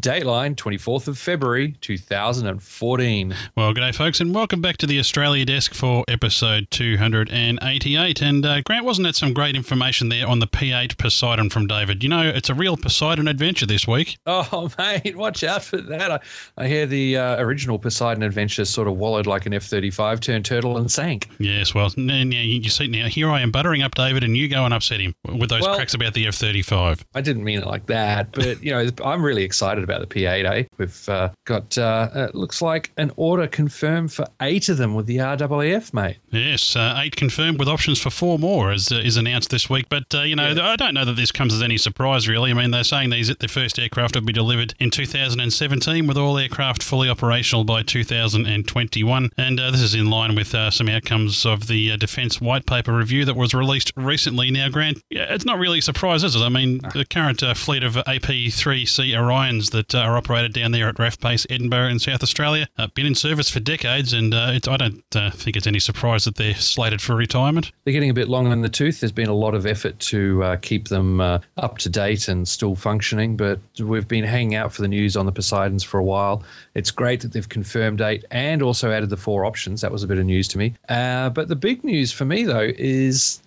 Dateline, 24th of February, 2014. Well, good day, folks, and welcome back to the Australia Desk for episode 288. And uh, Grant, wasn't that some great information there on the P8 Poseidon from David? You know, it's a real Poseidon adventure this week. Oh, mate, watch out for that. I, I hear the uh, original Poseidon adventure sort of wallowed like an F 35, turned turtle, and sank. Yes, well, now, you see, now here I am buttering up David, and you go and upset him with those well, cracks about the F 35. I didn't mean it like that, but, you know, I'm really excited about the P8A. We've uh, got, uh, it looks like an order confirmed for eight of them with the RAAF, mate. Yes, uh, eight confirmed with options for four more, as uh, is announced this week. But, uh, you know, yeah. I don't know that this comes as any surprise, really. I mean, they're saying these the first aircraft will be delivered in 2017 with all aircraft fully operational by 2021. And uh, this is in line with some outcomes of the Defence White Paper review that was released recently. Now, Grant, it's not really a surprise, is it? I mean, the current fleet of AP3C Orions that are operated down there at RAAF Base Edinburgh in South Australia. Uh, been in service for decades, and uh, I don't uh, think it's any surprise that they're slated for retirement. They're getting a bit long in the tooth. There's been a lot of effort to uh, keep them uh, up to date and still functioning, but we've been hanging out for the news on the Poseidons for a while. It's great that they've confirmed eight and also added the four options. That was a bit of news to me. Uh, but the big news for me, though, is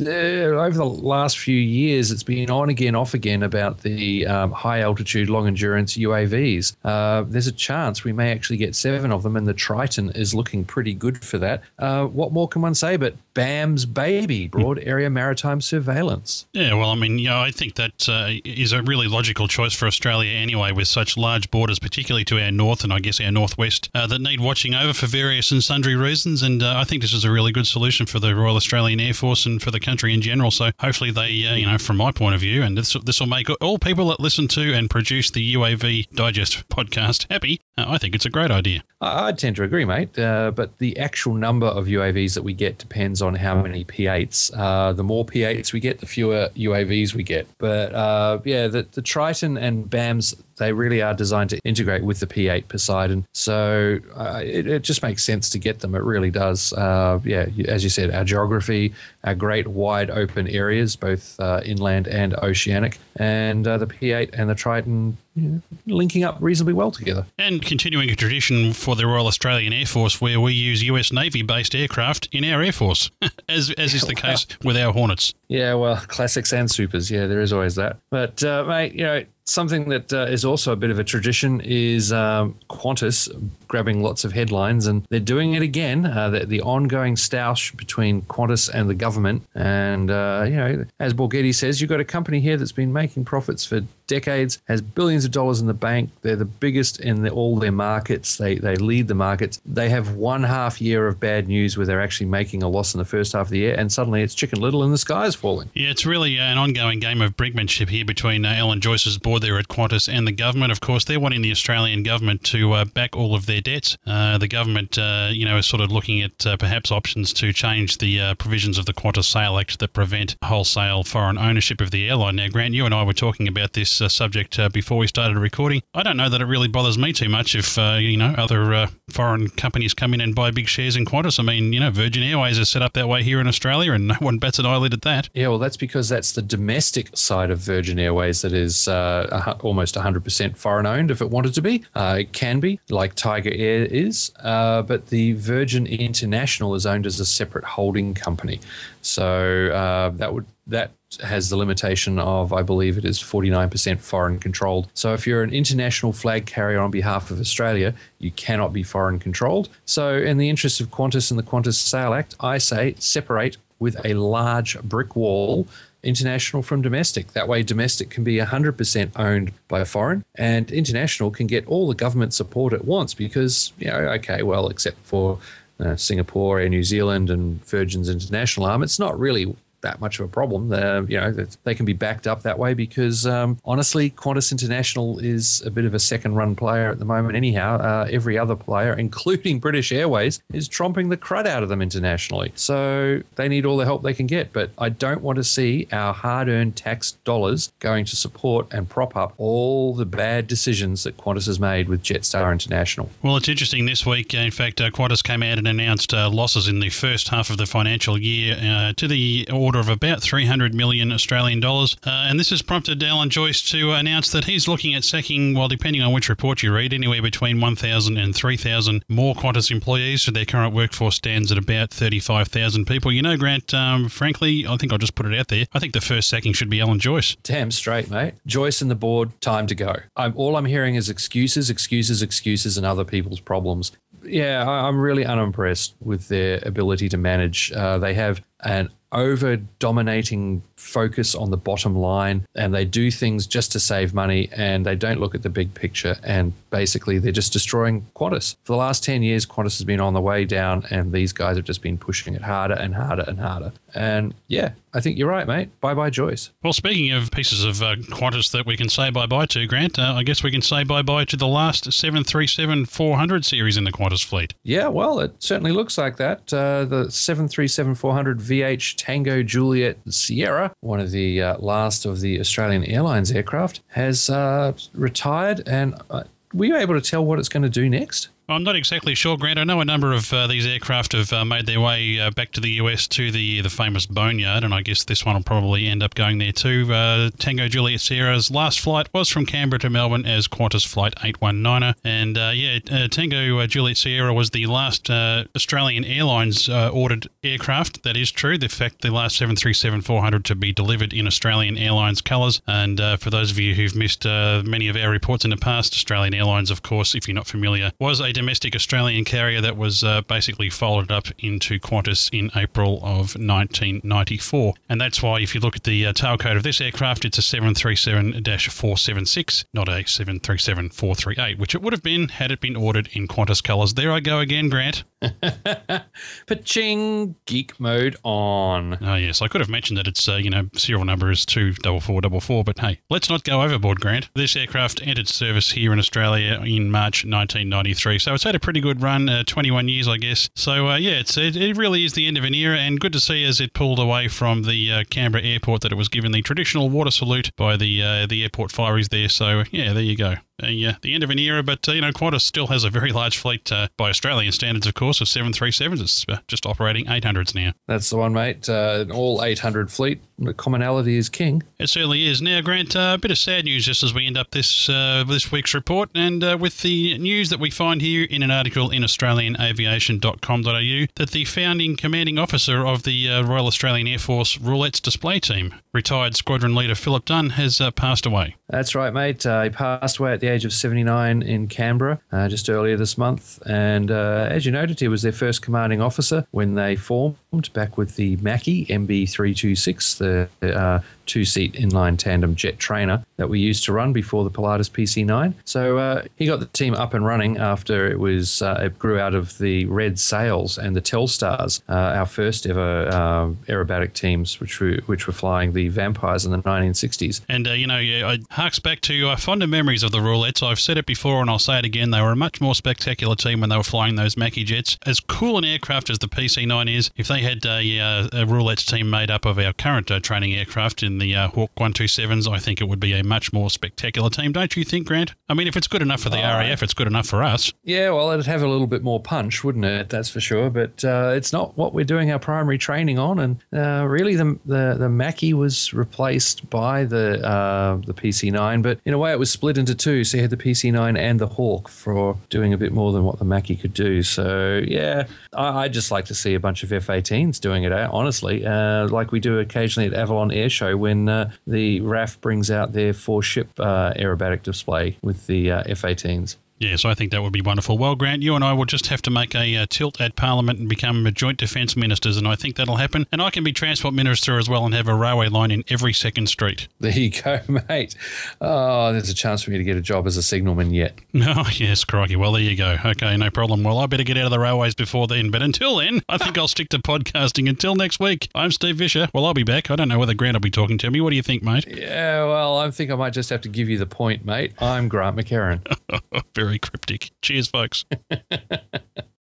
over the last few years, it's been on again, off again about the um, high altitude, long endurance UAVs. Uh, there's a chance we may actually get seven of them, and the Triton is looking pretty good for that. Uh, what more can one say? But BAMS baby, broad area maritime surveillance. Yeah, well, I mean, you know, I think that uh, is a really logical choice for Australia anyway, with such large borders, particularly to our north and I guess our northwest, uh, that need watching over for various and sundry reasons. And uh, I think this is a really good solution for the Royal Australian Air Force and for the country in general. So hopefully they, uh, you know, from my point of view, and this this will make all people that listen to and produce the UAV Digest podcast happy. Uh, I think it's a great idea. I, I tend to agree, mate. Uh, but the actual number of UAVs that we get depends on how many P8s. Uh, the more P8s we get, the fewer UAVs we get. But uh, yeah, the, the Triton and BAMS they really are designed to integrate with the P8 Poseidon. So uh, it, it, just makes sense to get them. It really does. Uh, yeah, as you said, our geography, our great wide open areas, both uh, inland and oceanic, and uh, the P8 and the Triton you know, linking up reasonably well together. And continuing a tradition for the Royal Australian Air Force where we use US Navy based aircraft in our Air Force, as, as is the case with our Hornets. Yeah, well, classics and supers. Yeah, there is always that. But, uh, mate, you know, something that uh, is also a bit of a tradition is um, Qantas grabbing lots of headlines, and they're doing it again. Uh, the, the, ongoing stoush between Qantas and the government, and uh, you know, as Borghetti says, you've got a company here that's been making profits for decades, has billions of dollars in the bank. They're the biggest in the, all their markets. They they lead the markets. They have one half year of bad news where they're actually making a loss in the first half of the year, and suddenly it's Chicken Little and the sky is falling. Yeah, it's really an ongoing game of brinkmanship here between uh, Alan Joyce's board there at Qantas and the government. Of course, they're wanting the Australian government to uh, back all of their debts. Uh, the government, uh, you know, is sort of looking at uh, perhaps options to change the uh, provisions of the Qantas Sale Act that prevent wholesale foreign ownership of the airline. Now, Grant, you and I were talking about this subject before we started recording. I don't know that it really bothers me too much if you know other foreign companies come in and buy big shares in Qantas. I mean, you know, Virgin Airways is set up that way here in Australia, and no one bats an eyelid at that. Yeah, well, that's because that's the domestic side of Virgin Airways that is uh, almost 100% foreign owned if it wanted to be. Uh, it can be, like Tiger Air is, uh, but the Virgin International is owned as a separate holding company. So uh, that would that has the limitation of, I believe it is 49% foreign controlled. So if you're an international flag carrier on behalf of Australia, you cannot be foreign controlled. So, in the interest of Qantas and the Qantas Sale Act, I say separate with a large brick wall international from domestic. That way, domestic can be 100% owned by a foreign, and international can get all the government support it wants because, you know, okay, well, except for uh, Singapore and New Zealand and Virgin's international arm, it's not really that much of a problem. you know, they can be backed up that way because um, honestly, Qantas International is a bit of a second-run player at the moment. Anyhow, uh, every other player, including British Airways, is tromping the crud out of them internationally. So they need all the help they can get. But I don't want to see our hard-earned tax dollars going to support and prop up all the bad decisions that Qantas has made with Jetstar International. Well, it's interesting this week. In fact, uh, Qantas came out and announced uh, losses in the first half of the financial year uh, to the order order of about 300 million Australian dollars. Uh, and this has prompted Alan Joyce to announce that he's looking at sacking, well, depending on which report you read, anywhere between 1,000 and 3,000 more Qantas employees. So their current workforce stands at about 35,000 people. You know, Grant, um, frankly, I think I'll just put it out there. I think the first sacking should be Alan Joyce. Damn straight, mate. Joyce and the board, time to go. I'm, all I'm hearing is excuses, excuses, excuses, and other people's problems. Yeah, I'm really unimpressed with their ability to manage. Uh, they have an over dominating focus on the bottom line and they do things just to save money and they don't look at the big picture and basically they're just destroying Qantas. For the last 10 years, Qantas has been on the way down and these guys have just been pushing it harder and harder and harder. And yeah, I think you're right, mate. Bye bye, Joyce. Well, speaking of pieces of uh, Qantas that we can say bye bye to, Grant, uh, I guess we can say bye bye to the last 737 400 series in the Qantas fleet. Yeah, well, it certainly looks like that. Uh, the 737 400 VH Tango Juliet Sierra, one of the uh, last of the Australian Airlines aircraft, has uh, retired. And uh, were you able to tell what it's going to do next? I'm not exactly sure, Grant. I know a number of uh, these aircraft have uh, made their way uh, back to the US to the the famous Boneyard, and I guess this one will probably end up going there too. Uh, Tango Juliet Sierra's last flight was from Canberra to Melbourne as Qantas Flight 819er, and uh, yeah, uh, Tango Juliet Sierra was the last Australian Airlines ordered aircraft. That is true. The fact the last 737-400 to be delivered in Australian Airlines colours, and for those of you who've missed many of our reports in the past, Australian Airlines, of course, if you're not familiar, was a domestic Australian carrier that was uh, basically folded up into Qantas in April of 1994. And that's why, if you look at the uh, tail code of this aircraft, it's a 737 476, not a 737 438, which it would have been had it been ordered in Qantas colours. There I go again, Grant. Paching geek mode on. Oh yes, I could have mentioned that its uh, you know serial number is two double four double four, but hey, let's not go overboard, Grant. This aircraft entered service here in Australia in March 1993, so it's had a pretty good run, uh, 21 years, I guess. So uh, yeah, it's it, it, really is the end of an era, and good to see as it pulled away from the uh, Canberra airport that it was given the traditional water salute by the uh, the airport fireys there. So yeah, there you go uh, the end of an era, but uh, you know Qantas still has a very large fleet uh, by Australian standards, of course, of 737s. It's uh, just operating 800s now. That's the one, mate. Uh, all 800 fleet. The commonality is king. It certainly is. Now, Grant, uh, a bit of sad news just as we end up this this week's report, and with the news that we find here in an article in AustralianAviation.com.au that the founding commanding officer of the Royal Australian Air Force Roulettes display team, retired squadron leader Philip Dunn, has passed away. That's right, mate. he passed away at the age of 79 in Canberra uh, just earlier this month. And uh, as you noted, he was their first commanding officer when they formed back with the Macchi MB326, the uh, two seat inline tandem jet trainer that we used to run before the Pilatus PC9. So uh, he got the team up and running after it was uh, it grew out of the Red Sails and the Telstars, uh, our first ever uh, aerobatic teams, which were which were flying the Vampires in the 1960s. And uh, you know, it harks back to fonder memories of the Roulettes. I've said it before and I'll say it again. They were a much more spectacular team when they were flying those Macchi jets. As cool an aircraft as the PC9 is, if they had a, a Roulettes team made up of our current training aircraft in the uh, Hawk 127s, I think it would be a much more spectacular team, don't you think, Grant? I mean, if it's good enough for the uh, RAF, it's good enough for us. Yeah, well, it'd have a little bit more punch, wouldn't it? That's for sure. But uh, it's not what we're doing our primary training on. And uh, really, the, the, the Macchi was replaced by the, uh, the PC9. But in a way, it was split into two. So you had the PC9 and the Hawk for doing a bit more than what the Macchi could do. So, yeah, I, would just like to see a bunch of F 18s doing it, eh, honestly, uh, like we do occasionally at Avalon Air Show when uh, the RAF brings out their four ship uh, aerobatic display with the uh, F 18s. Yes, I think that would be wonderful. Well, Grant, you and I will just have to make a uh, tilt at Parliament and become joint defence ministers, and I think that'll happen. And I can be transport minister as well and have a railway line in every second street. There you go, mate. Oh, there's a chance for me to get a job as a signalman yet. Oh, yes, crikey. Well, there you go. Okay, no problem. Well, I better get out of the railways before then. But until then, I think I'll stick to podcasting. Until next week, I'm Steve Visscher. Well, I'll be back. I don't know whether Grant will be talking to me. What do you think, mate? Yeah, well, I think I might just have to give you the point, mate. I'm Grant McHerron. very cryptic. Cheers, folks.